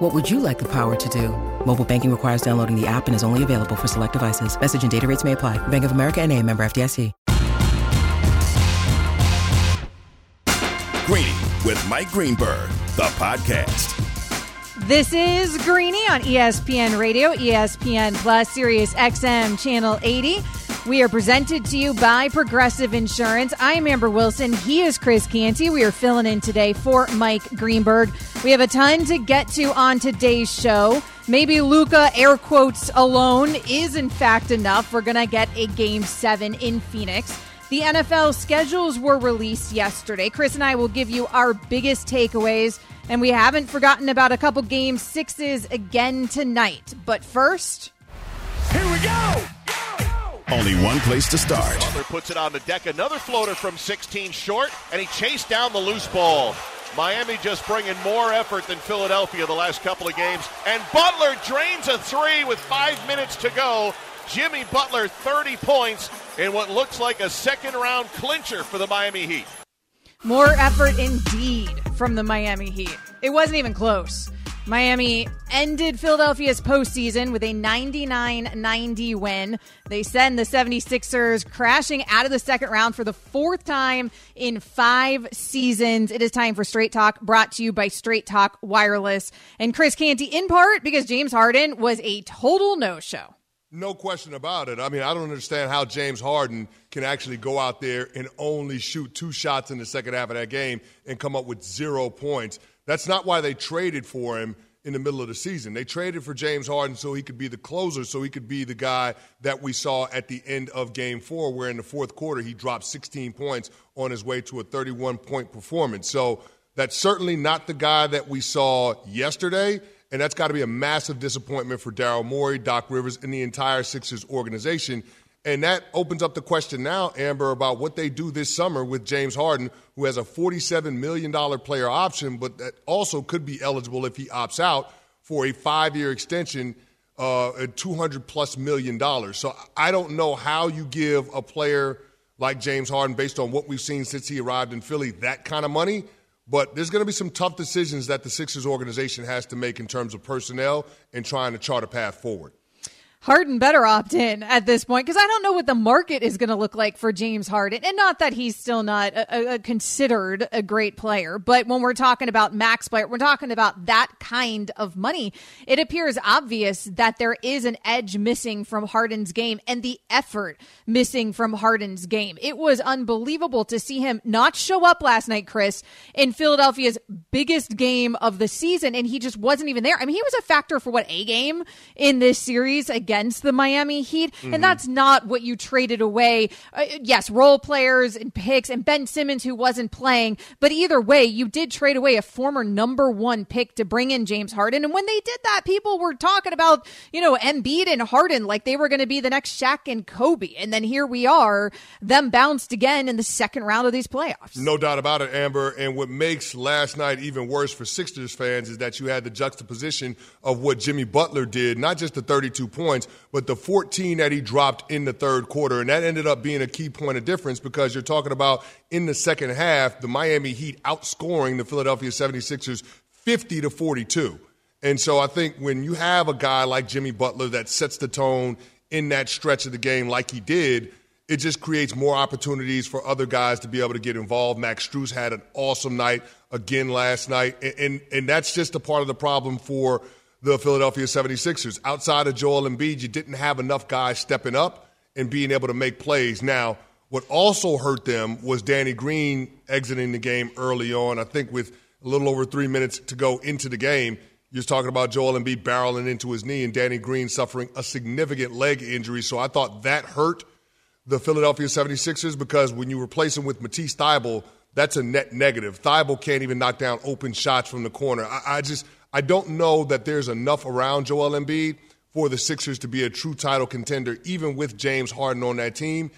What would you like the power to do? Mobile banking requires downloading the app and is only available for select devices. Message and data rates may apply. Bank of America and a member FDIC. Greeny with Mike Greenberg, the podcast. This is Greeny on ESPN Radio, ESPN Plus, Sirius XM, Channel 80. We are presented to you by Progressive Insurance. I'm Amber Wilson. He is Chris Canty. We are filling in today for Mike Greenberg. We have a ton to get to on today's show. Maybe Luka air quotes alone, is in fact enough. We're going to get a game seven in Phoenix. The NFL schedules were released yesterday. Chris and I will give you our biggest takeaways, and we haven't forgotten about a couple game sixes again tonight. But first, here we go. Only one place to start. Butler puts it on the deck. Another floater from 16 short, and he chased down the loose ball. Miami just bringing more effort than Philadelphia the last couple of games. And Butler drains a three with five minutes to go. Jimmy Butler, 30 points in what looks like a second round clincher for the Miami Heat. More effort indeed from the Miami Heat. It wasn't even close. Miami ended Philadelphia's postseason with a 99 90 win. They send the 76ers crashing out of the second round for the fourth time in five seasons. It is time for Straight Talk, brought to you by Straight Talk Wireless. And Chris Canty, in part because James Harden was a total no show. No question about it. I mean, I don't understand how James Harden can actually go out there and only shoot two shots in the second half of that game and come up with zero points. That's not why they traded for him in the middle of the season. They traded for James Harden so he could be the closer, so he could be the guy that we saw at the end of game four, where in the fourth quarter he dropped 16 points on his way to a 31 point performance. So that's certainly not the guy that we saw yesterday. And that's got to be a massive disappointment for Daryl Morey, Doc Rivers, and the entire Sixers organization. And that opens up the question now, Amber, about what they do this summer with James Harden, who has a $47 million player option, but that also could be eligible if he opts out for a five year extension, uh, at 200 plus million dollars. So I don't know how you give a player like James Harden, based on what we've seen since he arrived in Philly, that kind of money. But there's going to be some tough decisions that the Sixers organization has to make in terms of personnel and trying to chart a path forward. Harden better opt in at this point because I don't know what the market is going to look like for James Harden. And not that he's still not a, a considered a great player, but when we're talking about max player, we're talking about that kind of money. It appears obvious that there is an edge missing from Harden's game and the effort missing from Harden's game. It was unbelievable to see him not show up last night, Chris, in Philadelphia's biggest game of the season, and he just wasn't even there. I mean, he was a factor for what a game in this series against the Miami Heat, mm-hmm. and that's not what you traded away. Uh, yes, role players and picks, and Ben Simmons who wasn't playing, but either way, you did trade away a former number one pick to bring in James Harden. And when they did that, people were talking about you know Embiid and Harden like they were going to be the next Shaq and Kobe, and then here we are, them bounced again in the second round of these playoffs. No doubt about it, Amber. And what makes last night even worse for Sixers fans is that you had the juxtaposition of what Jimmy Butler did, not just the 32 points points, but the 14 that he dropped in the third quarter. And that ended up being a key point of difference because you're talking about in the second half, the Miami Heat outscoring the Philadelphia 76ers 50 to 42. And so I think when you have a guy like Jimmy Butler that sets the tone in that stretch of the game like he did, it just creates more opportunities for other guys to be able to get involved. Max Strus had an awesome night again last night. And, and, and that's just a part of the problem for – the Philadelphia 76ers. Outside of Joel Embiid, you didn't have enough guys stepping up and being able to make plays. Now, what also hurt them was Danny Green exiting the game early on. I think with a little over three minutes to go into the game, you're talking about Joel Embiid barreling into his knee and Danny Green suffering a significant leg injury. So I thought that hurt the Philadelphia 76ers because when you replace him with Matisse Thybulle, that's a net negative. Thybulle can't even knock down open shots from the corner. I, I just – I don't know that there's enough around Joel Embiid for the Sixers to be a true title contender, even with James Harden on that team.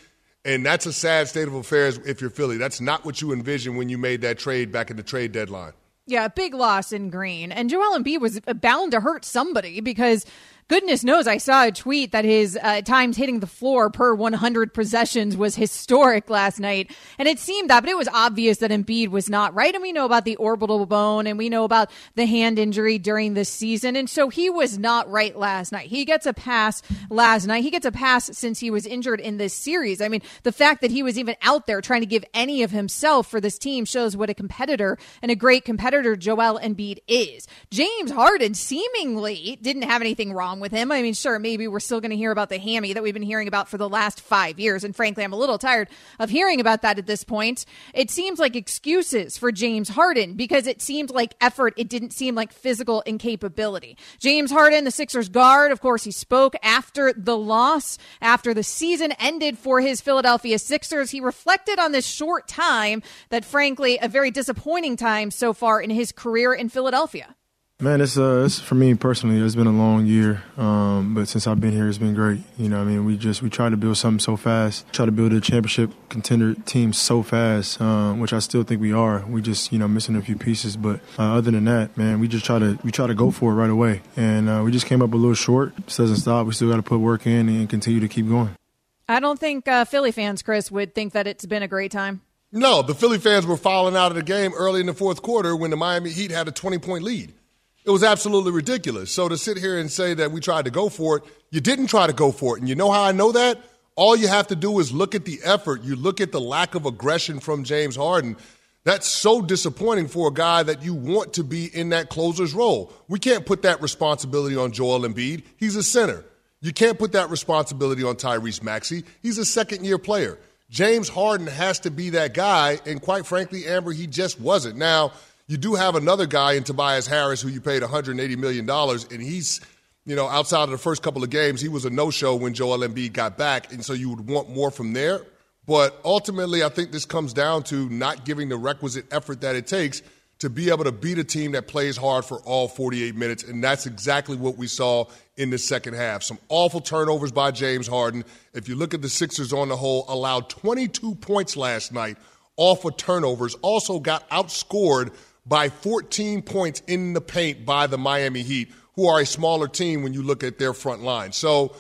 And that's a sad state of affairs if you're Philly. That's not what you envisioned when you made that trade back in the trade deadline. Yeah, big loss in Green. And Joel Embiid was bound to hurt somebody because goodness knows I saw a tweet that his uh, times hitting the floor per 100 possessions was historic last night. And it seemed that, but it was obvious that Embiid was not right. And we know about the orbital bone and we know about the hand injury during this season. And so he was not right last night. He gets a pass last night. He gets a pass since he was injured in this series. I mean, the fact that he was even out there trying to give any of himself for this team shows what a competitor and a great competitor Joel Embiid is. James Harden seemingly didn't have anything wrong with him. I mean, sure, maybe we're still going to hear about the hammy that we've been hearing about for the last five years. And frankly, I'm a little tired of hearing about that at this point. It seems like excuses for James Harden because it seemed like effort. It didn't seem like physical incapability. James Harden, the Sixers guard, of course, he spoke after the loss, after the season ended for his Philadelphia Sixers. He reflected on this short time that, frankly, a very disappointing time so far in his career in Philadelphia. Man, it's uh, it's for me personally. It's been a long year, um, but since I've been here, it's been great. You know, I mean, we just we try to build something so fast, try to build a championship contender team so fast, um, which I still think we are. We just you know missing a few pieces, but uh, other than that, man, we just try to we try to go for it right away, and uh, we just came up a little short. This doesn't stop. We still got to put work in and continue to keep going. I don't think uh, Philly fans, Chris, would think that it's been a great time. No, the Philly fans were falling out of the game early in the fourth quarter when the Miami Heat had a 20 point lead. It was absolutely ridiculous. So to sit here and say that we tried to go for it, you didn't try to go for it. And you know how I know that? All you have to do is look at the effort. You look at the lack of aggression from James Harden. That's so disappointing for a guy that you want to be in that closer's role. We can't put that responsibility on Joel Embiid. He's a center. You can't put that responsibility on Tyrese Maxey. He's a second year player. James Harden has to be that guy, and quite frankly, Amber, he just wasn't. Now, you do have another guy in Tobias Harris who you paid $180 million, and he's, you know, outside of the first couple of games, he was a no show when Joel Embiid got back, and so you would want more from there. But ultimately, I think this comes down to not giving the requisite effort that it takes to be able to beat a team that plays hard for all 48 minutes. And that's exactly what we saw in the second half. Some awful turnovers by James Harden. If you look at the Sixers on the whole, allowed 22 points last night off of turnovers, also got outscored by 14 points in the paint by the Miami Heat, who are a smaller team when you look at their front line. So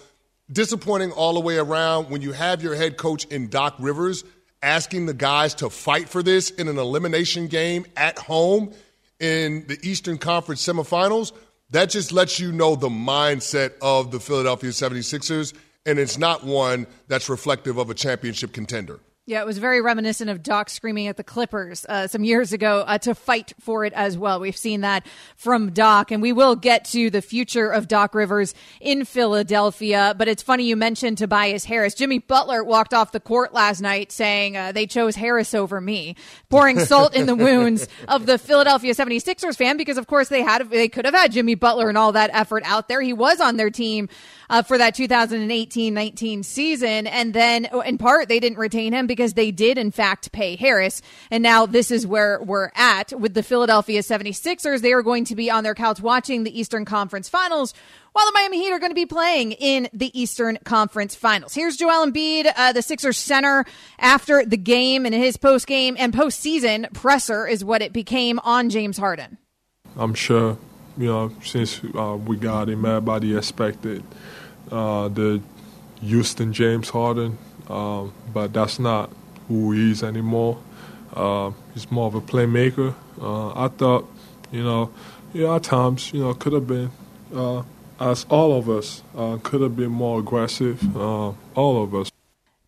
disappointing all the way around when you have your head coach in Doc Rivers asking the guys to fight for this in an elimination game at home in the Eastern Conference semifinals. That just lets you know the mindset of the Philadelphia 76ers, and it's not one that's reflective of a championship contender. Yeah, it was very reminiscent of Doc screaming at the Clippers uh, some years ago uh, to fight for it as well. We've seen that from Doc, and we will get to the future of Doc Rivers in Philadelphia. But it's funny you mentioned Tobias Harris. Jimmy Butler walked off the court last night saying uh, they chose Harris over me, pouring salt in the wounds of the Philadelphia 76ers fan because, of course, they had they could have had Jimmy Butler and all that effort out there. He was on their team uh, for that 2018-19 season, and then in part they didn't retain him because they did, in fact, pay Harris. And now this is where we're at with the Philadelphia 76ers. They are going to be on their couch watching the Eastern Conference Finals while the Miami Heat are going to be playing in the Eastern Conference Finals. Here's Joel Embiid, uh, the Sixers center, after the game and his post game and postseason presser is what it became on James Harden. I'm sure, you know, since uh, we got him, everybody expected uh, the Houston James Harden um, but that's not who he is anymore. Uh, he's more of a playmaker. Uh, I thought, you know, yeah, at times, you know, could have been, uh, as all of us, uh, could have been more aggressive. Uh, all of us.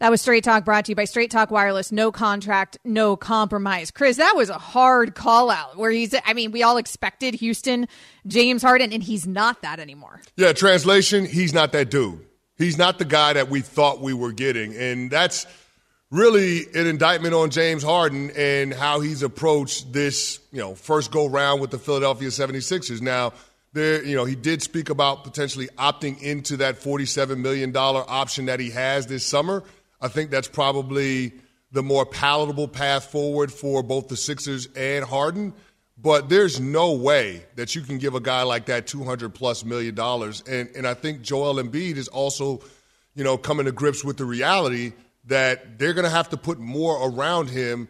That was Straight Talk brought to you by Straight Talk Wireless. No contract, no compromise. Chris, that was a hard call out where he's, I mean, we all expected Houston, James Harden, and he's not that anymore. Yeah, translation, he's not that dude. He's not the guy that we thought we were getting. And that's really an indictment on James Harden and how he's approached this, you know, first go round with the Philadelphia 76ers. Now, there, you know, he did speak about potentially opting into that $47 million option that he has this summer. I think that's probably the more palatable path forward for both the Sixers and Harden. But there's no way that you can give a guy like that 200 plus million dollars. And, and I think Joel Embiid is also, you know, coming to grips with the reality that they're going to have to put more around him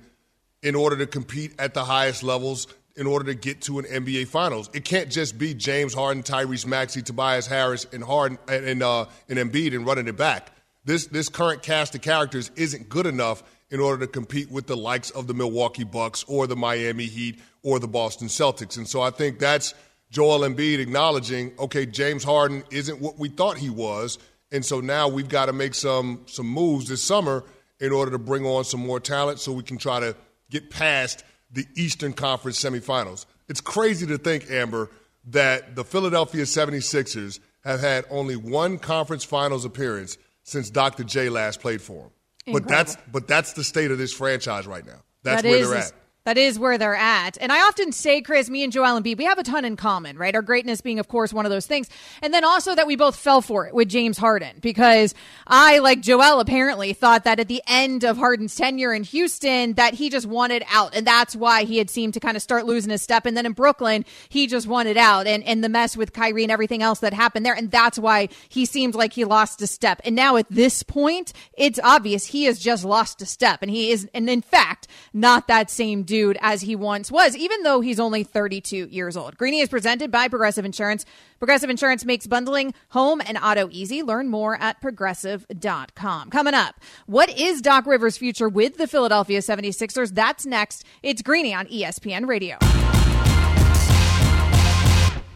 in order to compete at the highest levels in order to get to an NBA Finals. It can't just be James Harden, Tyrese Maxey, Tobias Harris, and Harden and uh, and Embiid and running it back. This this current cast of characters isn't good enough in order to compete with the likes of the Milwaukee Bucks or the Miami Heat or the Boston Celtics. And so I think that's Joel Embiid acknowledging, okay, James Harden isn't what we thought he was, and so now we've got to make some some moves this summer in order to bring on some more talent so we can try to get past the Eastern Conference semifinals. It's crazy to think, Amber, that the Philadelphia 76ers have had only one conference finals appearance since Dr. J last played for them. Incredible. But that's but that's the state of this franchise right now. That's that where is, they're at. That is where they're at. And I often say, Chris, me and Joel Embiid, we have a ton in common, right? Our greatness being, of course, one of those things. And then also that we both fell for it with James Harden because I, like Joel, apparently thought that at the end of Harden's tenure in Houston, that he just wanted out. And that's why he had seemed to kind of start losing his step. And then in Brooklyn, he just wanted out and, and the mess with Kyrie and everything else that happened there. And that's why he seemed like he lost a step. And now at this point, it's obvious he has just lost a step. And he is, and in fact, not that same dude as he once was, even though he's only 32 years old. Greeny is presented by Progressive Insurance. Progressive Insurance makes bundling home and auto easy. Learn more at progressive.com. Coming up, what is Doc Rivers' future with the Philadelphia 76ers? That's next. It's Greeny on ESPN Radio.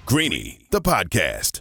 Greeny, the podcast.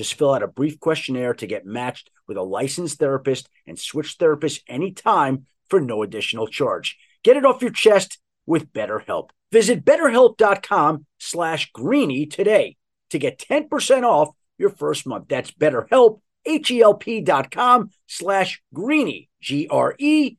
Just fill out a brief questionnaire to get matched with a licensed therapist and switch therapists anytime for no additional charge. Get it off your chest with BetterHelp. Visit betterhelp.com slash greeny today to get 10% off your first month. That's betterhelp, H-E-L-P dot com slash greeny, G-R-E-E-N-Y.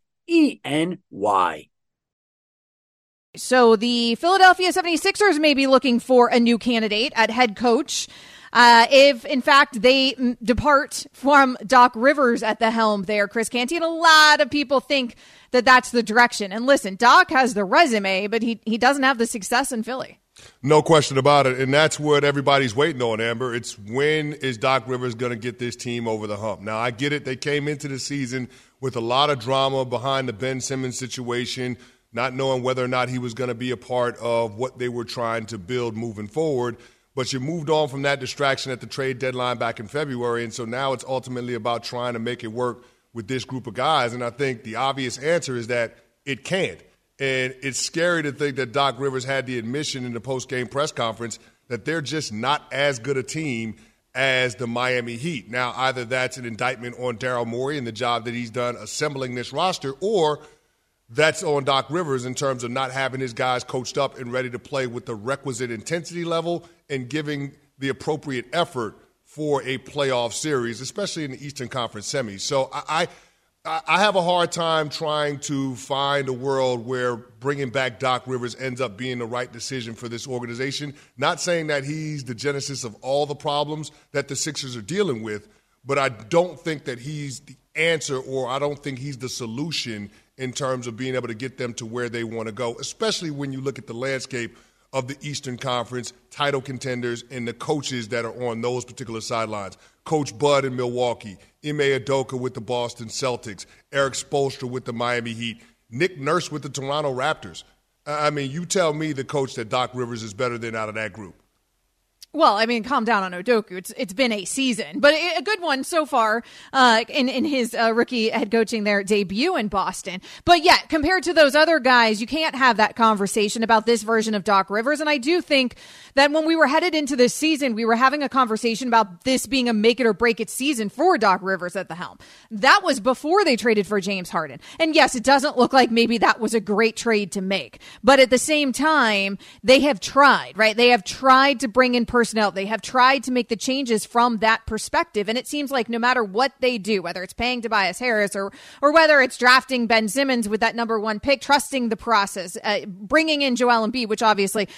So the Philadelphia 76ers may be looking for a new candidate at head coach. Uh, if in fact they depart from Doc Rivers at the helm there, Chris Canty, and a lot of people think that that's the direction. And listen, Doc has the resume, but he, he doesn't have the success in Philly. No question about it. And that's what everybody's waiting on, Amber. It's when is Doc Rivers going to get this team over the hump? Now, I get it. They came into the season with a lot of drama behind the Ben Simmons situation, not knowing whether or not he was going to be a part of what they were trying to build moving forward but you moved on from that distraction at the trade deadline back in February. And so now it's ultimately about trying to make it work with this group of guys. And I think the obvious answer is that it can't. And it's scary to think that Doc Rivers had the admission in the post game press conference that they're just not as good a team as the Miami Heat. Now, either that's an indictment on Daryl Morey and the job that he's done assembling this roster, or that's on Doc Rivers in terms of not having his guys coached up and ready to play with the requisite intensity level and giving the appropriate effort for a playoff series, especially in the Eastern Conference semis. So I, I, I have a hard time trying to find a world where bringing back Doc Rivers ends up being the right decision for this organization. Not saying that he's the genesis of all the problems that the Sixers are dealing with, but I don't think that he's the answer or I don't think he's the solution in terms of being able to get them to where they want to go, especially when you look at the landscape of the Eastern Conference title contenders and the coaches that are on those particular sidelines. Coach Bud in Milwaukee, Ime Udoka with the Boston Celtics, Erik Spoelstra with the Miami Heat, Nick Nurse with the Toronto Raptors. I mean, you tell me the coach that Doc Rivers is better than out of that group. Well, I mean, calm down on Udoka. It's it's been a season, but a good one so far uh, in in his uh, rookie head coaching their debut in Boston. But yeah, compared to those other guys, you can't have that conversation about this version of Doc Rivers. And I do think that when we were headed into this season, we were having a conversation about this being a make it or break it season for Doc Rivers at the helm. That was before they traded for James Harden. And yes, it doesn't look like maybe that was a great trade to make, but at the same time, they have tried, right? They have tried to bring in personnel. They have tried to make the changes from that perspective. And it seems like no matter what they do, whether it's paying Tobias Harris or, or whether it's drafting Ben Simmons with that number one pick, trusting the process, uh, bringing in Joel Embiid, which obviously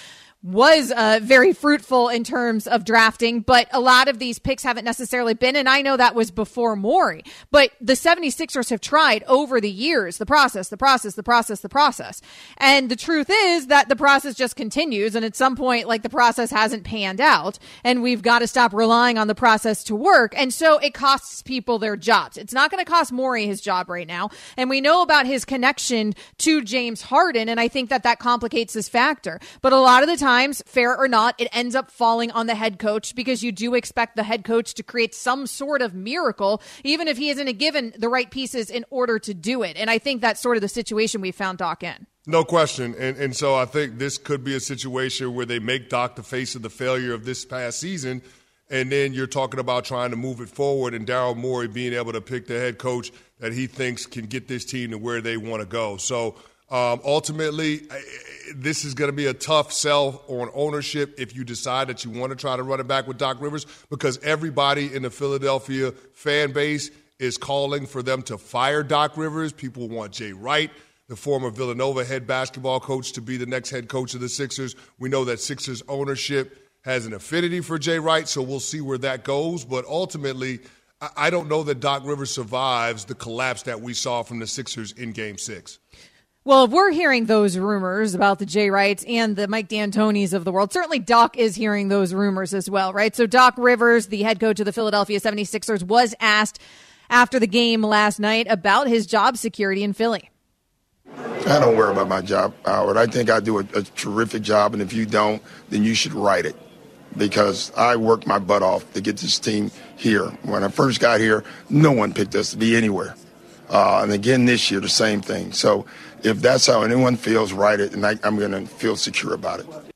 was uh, very fruitful in terms of drafting, but a lot of these picks haven't necessarily been. And I know that was before Morey, but the 76ers have tried over the years the process, the process, the process, the process. And the truth is that the process just continues. And at some point, like the process hasn't panned out and we've got to stop relying on the process to work. And so it costs people their jobs. It's not going to cost Morey his job right now. And we know about his connection to James Harden. And I think that that complicates this factor. But a lot of the time, times, fair or not, it ends up falling on the head coach because you do expect the head coach to create some sort of miracle, even if he isn't given the right pieces in order to do it. And I think that's sort of the situation we found Doc in. No question. And, and so I think this could be a situation where they make Doc the face of the failure of this past season. And then you're talking about trying to move it forward and Daryl Morey being able to pick the head coach that he thinks can get this team to where they want to go. So um, ultimately, this is going to be a tough sell on ownership if you decide that you want to try to run it back with Doc Rivers because everybody in the Philadelphia fan base is calling for them to fire Doc Rivers. People want Jay Wright, the former Villanova head basketball coach, to be the next head coach of the Sixers. We know that Sixers ownership has an affinity for Jay Wright, so we'll see where that goes. But ultimately, I don't know that Doc Rivers survives the collapse that we saw from the Sixers in game six. Well, if we're hearing those rumors about the Jay Wrights and the Mike D'Antonis of the world, certainly Doc is hearing those rumors as well, right? So Doc Rivers, the head coach of the Philadelphia 76ers, was asked after the game last night about his job security in Philly. I don't worry about my job, Howard. I think I do a, a terrific job, and if you don't, then you should write it because I worked my butt off to get this team here. When I first got here, no one picked us to be anywhere. Uh, and again this year, the same thing. So if that's how anyone feels, write it, and I, I'm going to feel secure about it.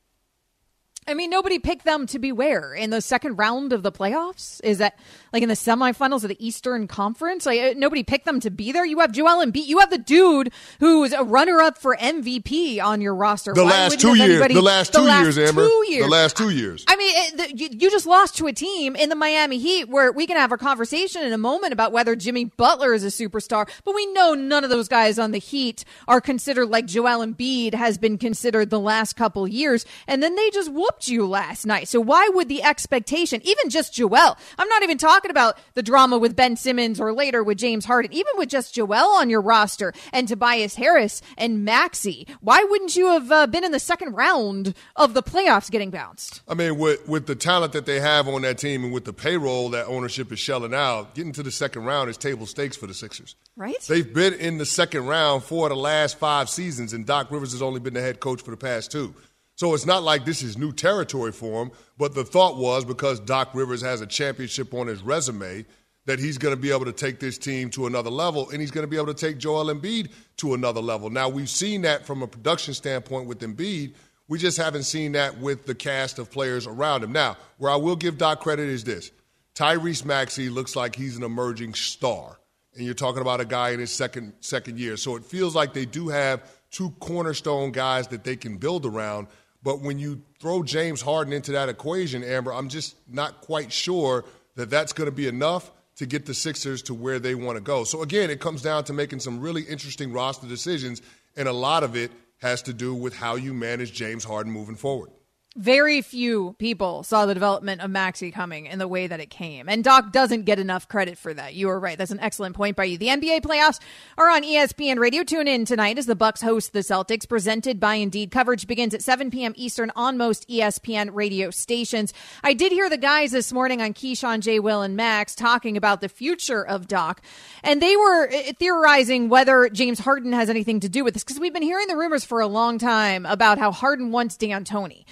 I mean, nobody picked them to be where in the second round of the playoffs. Is that like in the semifinals of the Eastern Conference? Like uh, nobody picked them to be there. You have Joel Embiid. You have the dude who's a runner-up for MVP on your roster. The Why last two years. Anybody, the last two the last years, Amber. Two years. The last two years. I mean, it, the, you, you, just lost to a team in the Miami Heat where we can have a conversation in a moment about whether Jimmy Butler is a superstar, but we know none of those guys on the Heat are considered like Joel Embiid has been considered the last couple years, and then they just whoop you last night. So why would the expectation, even just Joel, I'm not even talking about the drama with Ben Simmons or later with James Harden, even with just Joel on your roster and Tobias Harris and Maxey, why wouldn't you have uh, been in the second round of the playoffs getting bounced? I mean, with, with the talent that they have on that team and with the payroll that ownership is shelling out, getting to the second round is table stakes for the Sixers. Right. They've been in the second round for the last five seasons, and Doc Rivers has only been the head coach for the past two. So it's not like this is new territory for him, but the thought was because Doc Rivers has a championship on his resume that he's going to be able to take this team to another level and he's going to be able to take Joel Embiid to another level. Now, we've seen that from a production standpoint with Embiid. We just haven't seen that with the cast of players around him. Now, where I will give Doc credit is this Tyrese Maxey looks like he's an emerging star. And you're talking about a guy in his second second year. So it feels like they do have two cornerstone guys that they can build around. But when you throw James Harden into that equation, Amber, I'm just not quite sure that that's going to be enough to get the Sixers to where they want to go. So again, it comes down to making some really interesting roster decisions, and a lot of it has to do with how you manage James Harden moving forward very few people saw the development of Maxey coming in the way that it came. And Doc doesn't get enough credit for that. You are right. That's an excellent point by you. The NBA playoffs are on ESPN Radio. Tune in tonight as the Bucks host the Celtics, presented by Indeed. Coverage begins at 7 p.m. Eastern on most ESPN radio stations. I did hear the guys this morning on Keyshawn, J. Will, and Max talking about the future of Doc. And they were uh, theorizing whether James Harden has anything to do with this because we've been hearing the rumors for a long time about how Harden wants D'Antoni.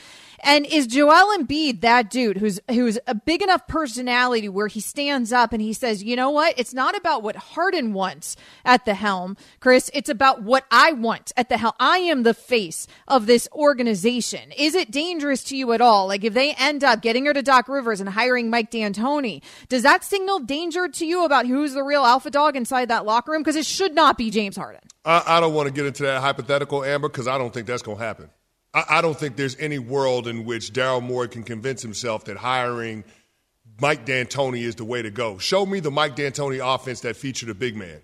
And is Joel Embiid that dude who's who's a big enough personality where he stands up and he says, "You know what? It's not about what Harden wants at the helm, Chris. It's about what I want at the helm. I am the face of this organization. Is it dangerous to you at all? Like if they end up getting rid of Doc Rivers and hiring Mike D'Antoni, does that signal danger to you about who's the real alpha dog inside that locker room? Because it should not be James Harden. I, I don't want to get into that hypothetical, Amber, because I don't think that's going to happen. I, I don't think there's any world in which Daryl Morey can convince himself that hiring Mike D'Antoni is the way to go. Show me the Mike D'Antoni offense that featured a big man.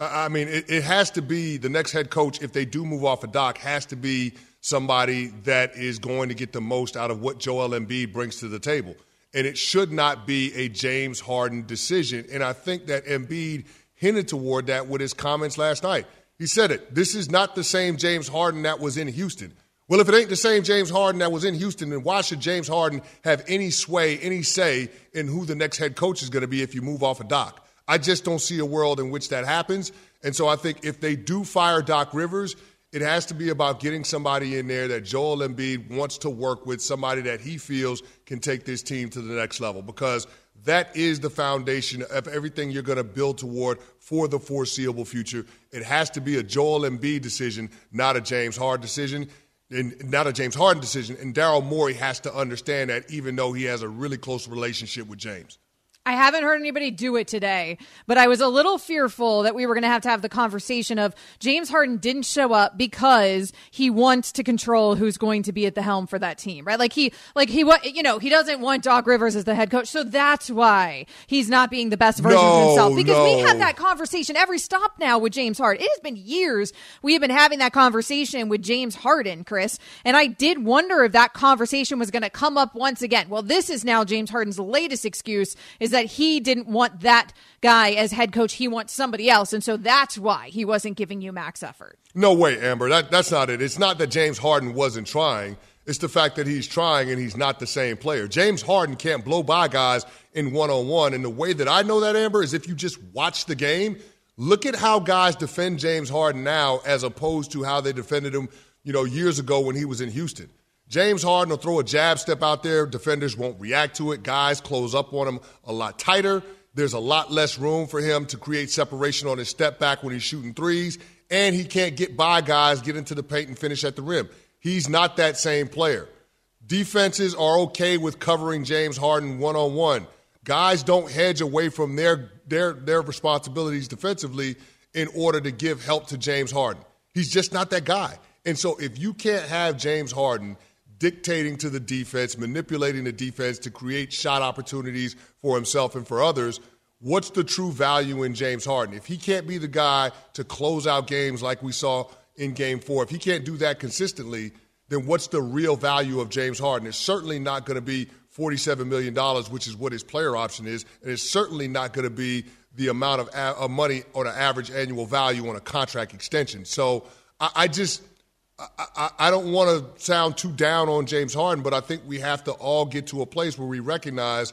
I mean, it, it, has to be the next head coach, if they do move off a of Doc, has to be somebody that is going to get the most out of what Joel Embiid brings to the table. And it should not be a James Harden decision. And I think that Embiid hinted toward that with his comments last night. He said it. This is not the same James Harden that was in Houston. Well, if it ain't the same James Harden that was in Houston, then why should James Harden have any sway, any say in who the next head coach is going to be if you move off a of Doc? I just don't see a world in which that happens. And so I think if they do fire Doc Rivers, it has to be about getting somebody in there that Joel Embiid wants to work with, somebody that he feels can take this team to the next level. Because that is the foundation of everything you're going to build toward for the foreseeable future. It has to be a Joel Embiid decision, not a James Harden decision and not a James Harden decision. And Daryl Morey has to understand that, even though he has a really close relationship with James. I haven't heard anybody do it today, but I was a little fearful that we were going to have to have the conversation of James Harden didn't show up because he wants to control who's going to be at the helm for that team, right? Like he, like he, you know, he doesn't want Doc Rivers as the head coach, so that's why he's not being the best version no, of himself. Because no. we have that conversation every stop now with James Harden. It has been years we have been having that conversation with James Harden, Chris, and I did wonder if that conversation was going to come up once again. Well, this is now James Harden's latest excuse is that he didn't want that guy as head coach. He wants somebody else. And so that's why he wasn't giving you max effort. No way, Amber. That, that's not it. It's not that James Harden wasn't trying. It's the fact that he's trying and he's not the same player. James Harden can't blow by guys in one on one. And the way that I know that, Amber, is if you just watch the game, look at how guys defend James Harden now as opposed to how they defended him, you know, years ago when he was in Houston. James Harden will throw a jab step out there. Defenders won't react to it. Guys close up on him a lot tighter. There's a lot less room for him to create separation on his step back when he's shooting threes. And he can't get by guys, get into the paint, and finish at the rim. He's not that same player. Defenses are okay with covering James Harden one on one. Guys don't hedge away from their, their, their responsibilities defensively in order to give help to James Harden. He's just not that guy. And so if you can't have James Harden – dictating to the defense, manipulating the defense to create shot opportunities for himself and for others. What's the true value in James Harden? If he can't be the guy to close out games like we saw in game four, if he can't do that consistently, then what's the real value of James Harden? It's certainly not going to be $47 million, which is what his player option is, and it's certainly not going to be the amount of, a- of money on an average annual value on a contract extension. So I, I just I, I don't want to sound too down on James Harden, but I think we have to all get to a place where we recognize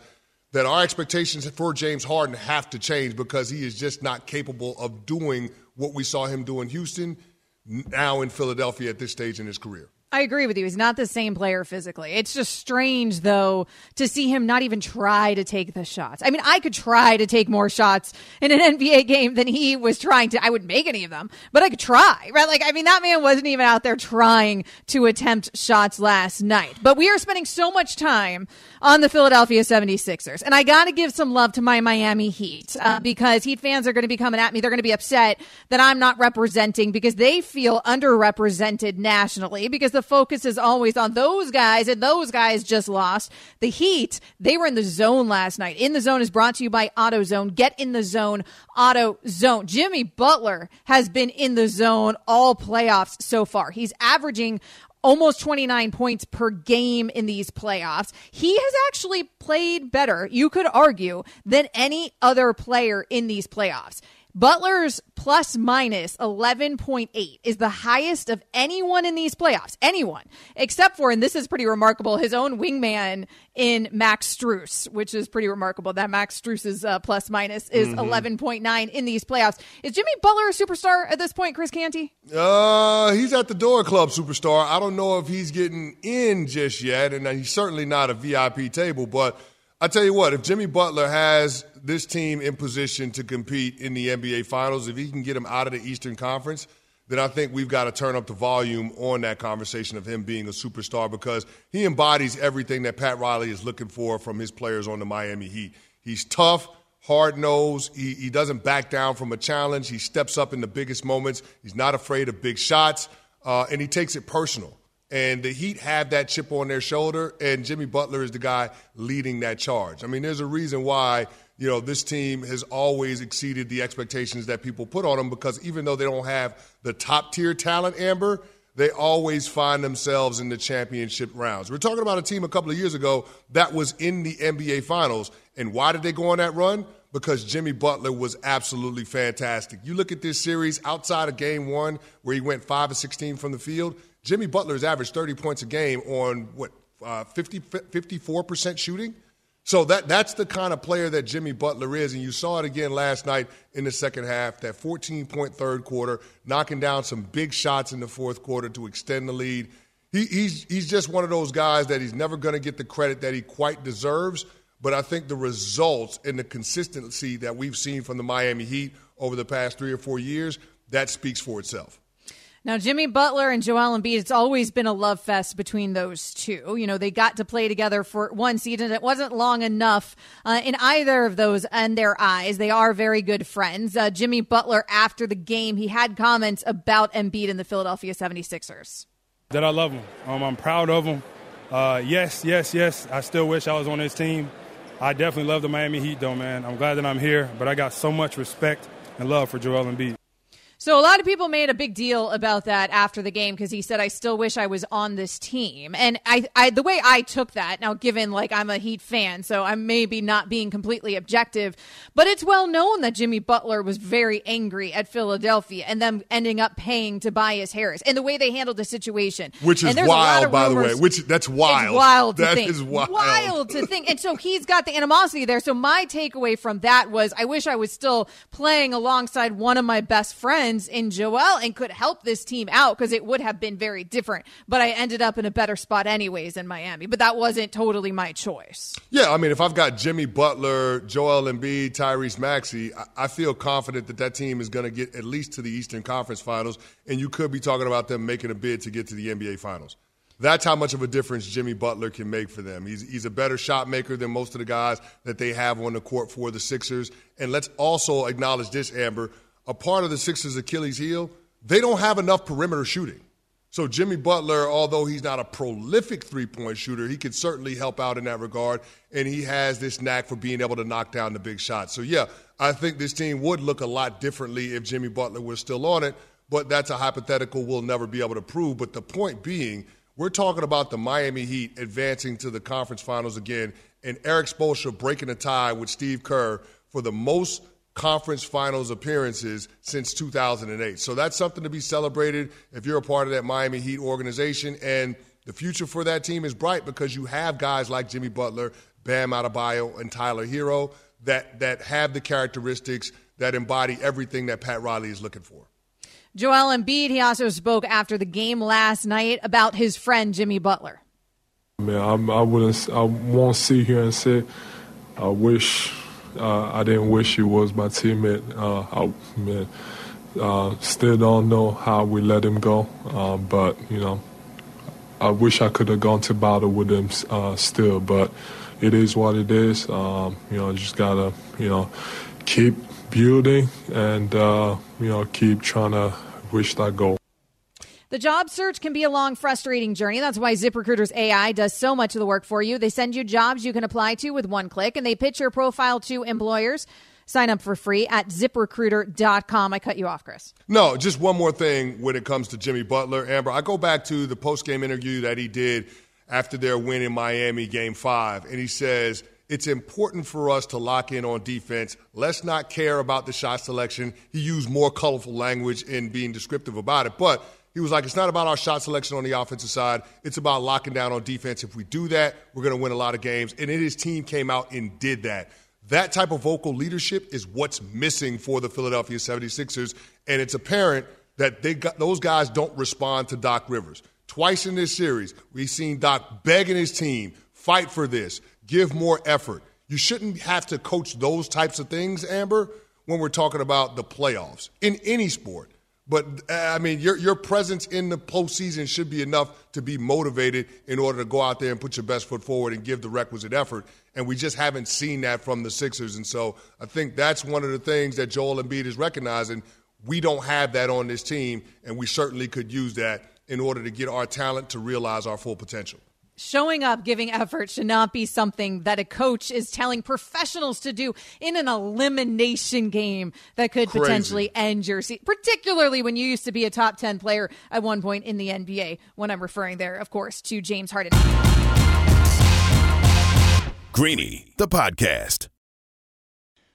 that our expectations for James Harden have to change because he is just not capable of doing what we saw him do in Houston, now in Philadelphia at this stage in his career. I agree with you. He's not the same player physically. It's just strange, though, to see him not even try to take the shots. I mean, I could try to take more shots in an NBA game than he was trying to. I wouldn't make any of them, but I could try, right? Like, I mean, that man wasn't even out there trying to attempt shots last night. But we are spending so much time on the Philadelphia 76ers. And I got to give some love to my Miami Heat uh, because Heat fans are going to be coming at me. They're going to be upset that I'm not representing because they feel underrepresented nationally because the focus is always on those guys and those guys just lost. The Heat, they were in the zone last night. In the Zone is brought to you by AutoZone. Get in the zone, AutoZone. Jimmy Butler has been in the zone all playoffs so far. He's averaging almost 29 points per game in these playoffs. He has actually played better, you could argue, than any other player in these playoffs. Butler's plus minus 11.8 is the highest of anyone in these playoffs, anyone, except for, and this is pretty remarkable, his own wingman in Max Strus, which is pretty remarkable that Max Strus's uh, plus minus is Mm-hmm. 11.9 in these playoffs. Is Jimmy Butler a superstar at this point, Chris Canty? Uh, he's at the door club superstar. I don't know if he's getting in just yet, and he's certainly not a VIP table. But I tell you what, if Jimmy Butler has this team in position to compete in the NBA Finals, if he can get them out of the Eastern Conference, then I think we've got to turn up the volume on that conversation of him being a superstar because he embodies everything that Pat Riley is looking for from his players on the Miami Heat. He's tough, hard nosed. He, he doesn't back down from a challenge. He steps up in the biggest moments. He's not afraid of big shots, uh, and he takes it personal. And the Heat have that chip on their shoulder, and Jimmy Butler is the guy leading that charge. I mean, there's a reason why you know this team has always exceeded the expectations that people put on them because even though they don't have the top tier talent, Amber, they always find themselves in the championship rounds. We're talking about a team a couple of years ago that was in the NBA Finals. And why did they go on that run? Because Jimmy Butler was absolutely fantastic. You look at this series outside of game one, where he went 5 of 16 from the field, Jimmy Butler has averaged 30 points a game on what, uh, 50, 54% shooting? So that that's the kind of player that Jimmy Butler is, and you saw it again last night in the second half. That 14 point third quarter, knocking down some big shots in the fourth quarter to extend the lead. He, he's he's just one of those guys that he's never going to get the credit that he quite deserves. But I think the results and the consistency that we've seen from the Miami Heat over the past three or four years that speaks for itself. Now, Jimmy Butler and Joel Embiid, it's always been a love fest between those two. You know, they got to play together for one season. It wasn't long enough uh, in either of those and their eyes. They are very good friends. Uh, Jimmy Butler, after the game, he had comments about Embiid and the Philadelphia 76ers. That I love him. Um, I'm proud of him. Uh, yes, yes, yes. I still wish I was on his team. I definitely love the Miami Heat, though, man. I'm glad that I'm here, but I got so much respect and love for Joel Embiid. So a lot of people made a big deal about that after the game because he said, "I still wish I was on this team." And I, I, the way I took that now, given like I'm a Heat fan, so I'm maybe not being completely objective, but it's well known that Jimmy Butler was very angry at Philadelphia and them ending up paying Tobias Harris and the way they handled the situation, which is And there's a lot wild, by the way. Which that's wild. Wild to That is wild. to think. And so he's got the animosity there. So my takeaway from that was I wish I was still playing alongside one of my best friends in Joel and could help this team out because it would have been very different. But I ended up in a better spot anyways in Miami. But that wasn't totally my choice. Yeah, I mean, if I've got Jimmy Butler, Joel Embiid, Tyrese Maxey, I, I feel confident that that team is going to get at least to the Eastern Conference Finals, and you could be talking about them making a bid to get to the NBA Finals. That's how much of a difference Jimmy Butler can make for them. He's, he's a better shot maker than most of the guys that they have on the court for the Sixers. And let's also acknowledge this, Amber. A part of the Sixers' Achilles heel, they don't have enough perimeter shooting. So Jimmy Butler, although he's not a prolific three-point shooter, he could certainly help out in that regard, and he has this knack for being able to knock down the big shots. So yeah, I think this team would look a lot differently if Jimmy Butler was still on it, but that's a hypothetical we'll never be able to prove. But the point being, we're talking about the Miami Heat advancing to the conference finals again, and Erik Spoelstra breaking a tie with Steve Kerr for the most conference finals appearances since 2008. So that's something to be celebrated if you're a part of that Miami Heat organization. And the future for that team is bright because you have guys like Jimmy Butler, Bam Adebayo, and Tyler Herro that, that have the characteristics that embody everything that Pat Riley is looking for. Joel Embiid, he also spoke after the game last night about his friend Jimmy Butler. Man, I, I wouldn't. I won't sit here and say I wish. Uh, I didn't wish he was my teammate. Uh, I man, uh, still don't know how we let him go. Uh, but you know, I wish I could have gone to battle with him still. But it is what it is. Um, you know, just gotta you know keep building and you know keep trying to reach that goal. The job search can be a long, frustrating journey. That's why ZipRecruiter's AI does so much of the work for you. They send you jobs you can apply to with one click, and they pitch your profile to employers. Sign up for free at ziprecruiter.com. I cut you off, Chris. No, just one more thing when it comes to Jimmy Butler. Amber, I go back to the post game interview that he did after their win in Miami, game five, and he says, it's important for us to lock in on defense. Let's not care about the shot selection. He used more colorful language in being descriptive about it, but he was like, it's not about our shot selection on the offensive side. It's about locking down on defense. If we do that, we're going to win a lot of games. And his team came out and did that. That type of vocal leadership is what's missing for the Philadelphia 76ers. And it's apparent that they got, those guys don't respond to Doc Rivers. Twice in this series, we've seen Doc begging his team, fight for this, give more effort. You shouldn't have to coach those types of things, Amber, when we're talking about the playoffs in any sport. But I mean, your your presence in the postseason should be enough to be motivated in order to go out there and put your best foot forward and give the requisite effort. And we just haven't seen that from the Sixers. And so I think that's one of the things that Joel Embiid is recognizing. We don't have that on this team, and we certainly could use that in order to get our talent to realize our full potential showing up, giving effort should not be something that a coach is telling professionals to do in an elimination game that could Crazy. potentially end your season, particularly when you used to be a top 10 player at one point in the NBA, when I'm referring there, of course, to James Harden. Greeny, the podcast.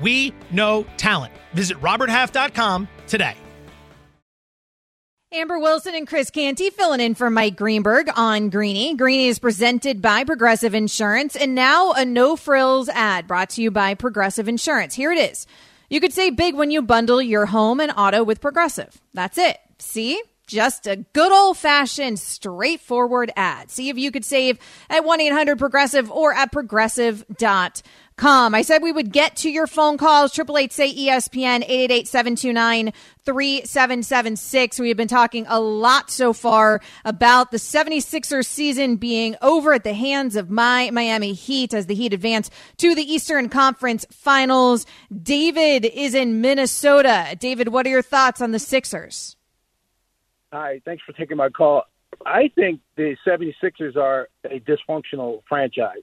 we know talent. Visit RobertHalf.com today. Amber Wilson and Chris Canty filling in for Mike Greenberg on Greeny. Greeny is presented by Progressive Insurance and now a no frills ad brought to you by Progressive Insurance. Here it is. You could say big when you bundle your home and auto with Progressive. That's it. See? Just a good old fashioned, straightforward ad. See if you could save at 1 800 Progressive or at progressive.com com. I said we would get to your phone calls. Triple eight say ESPN eight eight eight seven two nine three seven seven six. We have been talking a lot so far about the 76ers season being over at the hands of my Miami Heat as the Heat advance to the Eastern Conference Finals. David is in Minnesota. David, what are your thoughts on the Sixers? Hi, thanks for taking my call. I think the 76ers are a dysfunctional franchise.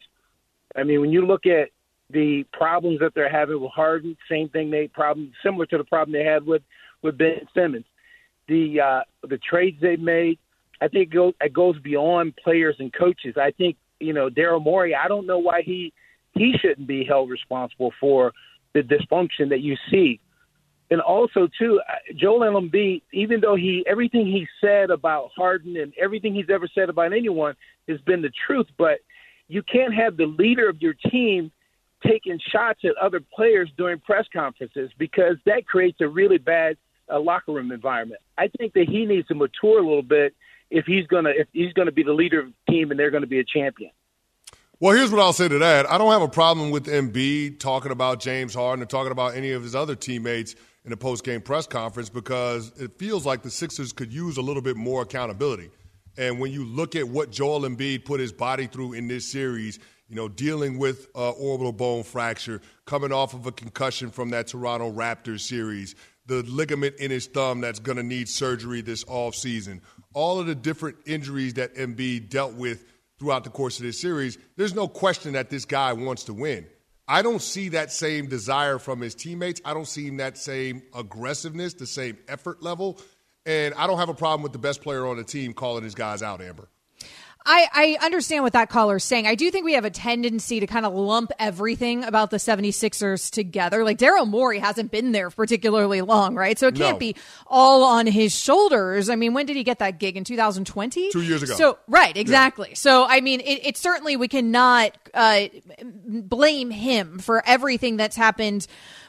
I mean, when you look at the problems that they're having with Harden, same thing they problem similar to the problem they had with with Ben Simmons. The uh, the trades they made, I think it goes, it goes beyond players and coaches. I think you know Daryl Morey. I don't know why he he shouldn't be held responsible for the dysfunction that you see. And also too, Joel Embiid, even though he everything he said about Harden and everything he's ever said about anyone has been the truth, but you can't have the leader of your team taking shots at other players during press conferences because that creates a really bad uh, locker room environment. I think that he needs to mature a little bit if he's gonna if he's gonna be the leader of the team and they're gonna be a champion. Well, here's what I'll say to that. I don't have a problem with Embiid talking about James Harden or talking about any of his other teammates in a post-game press conference because it feels like the Sixers could use a little bit more accountability. And when you look at what Joel Embiid put his body through in this series – you know, dealing with uh, orbital bone fracture, coming off of a concussion from that Toronto Raptors series, the ligament in his thumb that's going to need surgery this offseason, all of the different injuries that Embiid dealt with throughout the course of this series, there's no question that this guy wants to win. I don't see that same desire from his teammates. I don't see that same aggressiveness, the same effort level. And I don't have a problem with the best player on the team calling his guys out, Amber. I, I understand what that caller is saying. I do think we have a tendency to kind of lump everything about the 76ers together. Like Daryl Morey hasn't been there particularly long, right? So it can't No. be all on his shoulders. I mean, when did he get that gig? In 2020? Two years ago. So, right, exactly. So, I mean, it, it certainly, we cannot uh, blame him for everything that's happened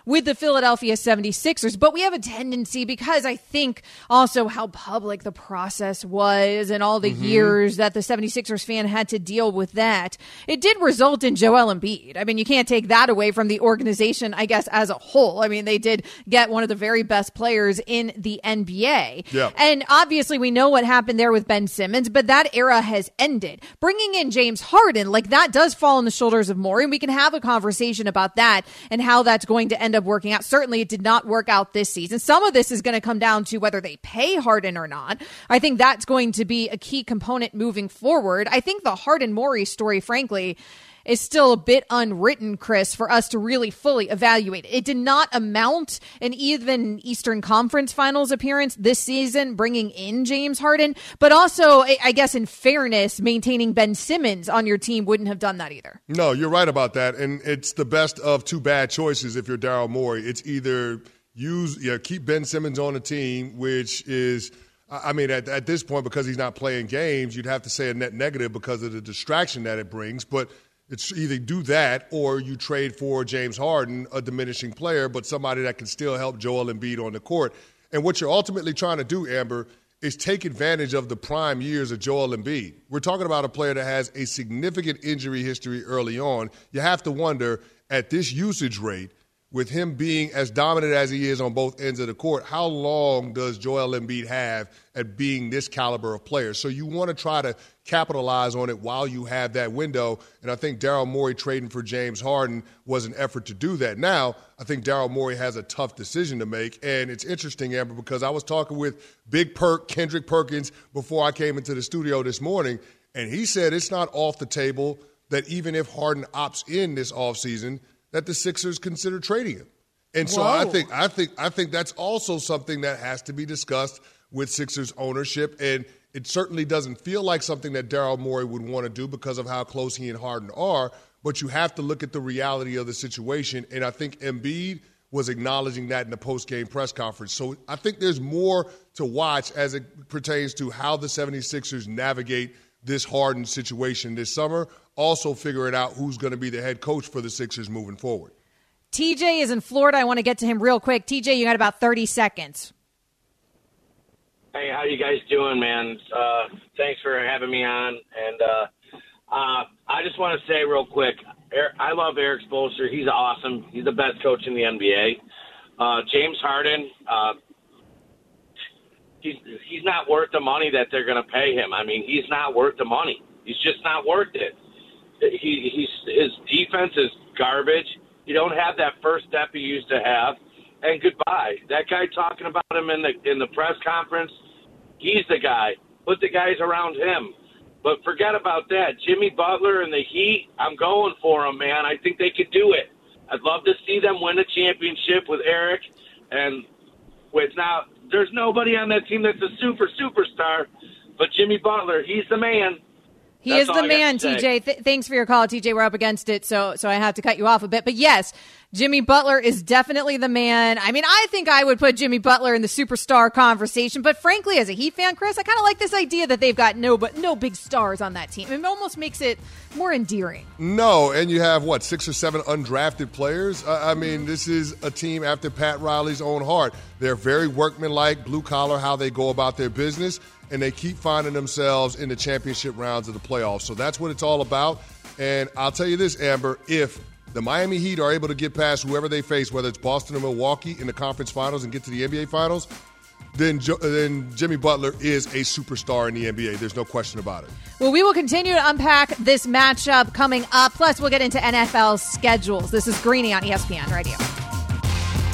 with the Philadelphia 76ers, but we have a tendency because I think also how public the process was and all the Mhm. years that the 76ers fan had to deal with that. It did result in Joel Embiid. I mean, you can't take that away from the organization, I guess, as a whole. I mean, they did get one of the very best players in the NBA. Yeah. And obviously, we know what happened there with Ben Simmons, but that era has ended. Bringing in James Harden, like that does fall on the shoulders of Morey, and we can have a conversation about that and how that's going to end up working out. Certainly, it did not work out this season. Some of this is going to come down to whether they pay Harden or not. I think that's going to be a key component moving forward. I think the Harden Morey story, frankly, is still a bit unwritten, Chris, for us to really fully evaluate. It did not amount an even Eastern Conference Finals appearance this season, bringing in James Harden, but also, I guess, in fairness, maintaining Ben Simmons on your team wouldn't have done that either. No, you're right about that, and it's the best of two bad choices. If you're Daryl Morey, it's either use yeah keep Ben Simmons on the team, which is. I mean, at, at this point, because he's not playing games, you'd have to say a net negative because of the distraction that it brings. But it's either do that or you trade for James Harden, a diminishing player, but somebody that can still help Joel Embiid on the court. And what you're ultimately trying to do, Amber, is take advantage of the prime years of Joel Embiid. We're talking about a player that has a significant injury history early on. You have to wonder at this usage rate, with him being as dominant as he is on both ends of the court, how long does Joel Embiid have at being this caliber of player? So you want to try to capitalize on it while you have that window. And I think Daryl Morey trading for James Harden was an effort to do that. Now, I think Daryl Morey has a tough decision to make. And it's interesting, Amber, because I was talking with Big Perk, Kendrick Perkins, before I came into the studio this morning, and he said it's not off the table that even if Harden opts in this offseason, that the Sixers consider trading him. And so I think I think I think that's also something that has to be discussed with Sixers ownership. And it certainly doesn't feel like something that Daryl Morey would want to do because of how close he and Harden are. But you have to look at the reality of the situation. And I think Embiid was acknowledging that in the post game press conference. So I think there's more to watch as it pertains to how the 76ers navigate this Harden situation this summer. Also figuring out who's going to be the head coach for the Sixers moving forward. TJ is in Florida. I want to get to him real quick. TJ, you got about 30 seconds. Hey, how you guys doing, man? Uh, thanks for having me on. And uh, uh, I just want to say real quick, Er- I love Erik Spoelstra. He's awesome. He's the best coach in the NBA. Uh, James Harden, uh, he's he's not worth the money that they're going to pay him. I mean, he's not worth the money. He's just not worth it. He he's his defense is garbage. You don't have that first step he used to have. And goodbye. That guy talking about him in the in the press conference, he's the guy. Put the guys around him. But forget about that. Jimmy Butler and the Heat, I'm going for them, man. I think they could do it. I'd love to see them win a championship with Erik. And with now, there's nobody on that team that's a super superstar, but Jimmy Butler, he's the man. He That's is the man. TJ. Th- thanks for your call, TJ. We're up against it, so so I have to cut you off a bit. But yes, Jimmy Butler is definitely the man. I mean, I think I would put Jimmy Butler in the superstar conversation. But frankly, as a Heat fan, Chris, I kind of like this idea that they've got no but no big stars on that team. It almost makes it more endearing. No, and you have what six or seven undrafted players. I I mean, this is a team after Pat Riley's own heart. They're very workmanlike, blue collar, how they go about their business, and they keep finding themselves in the championship rounds of the playoffs. So that's what it's all about. And I'll tell you this, Amber, if the Miami Heat are able to get past whoever they face, whether it's Boston or Milwaukee in the conference finals and get to the NBA finals, then then Jimmy Butler is a superstar in the NBA. There's no question about it. Well, we will continue to unpack this matchup coming up. Plus, we'll get into NFL schedules. This is Greeny on ESPN Radio.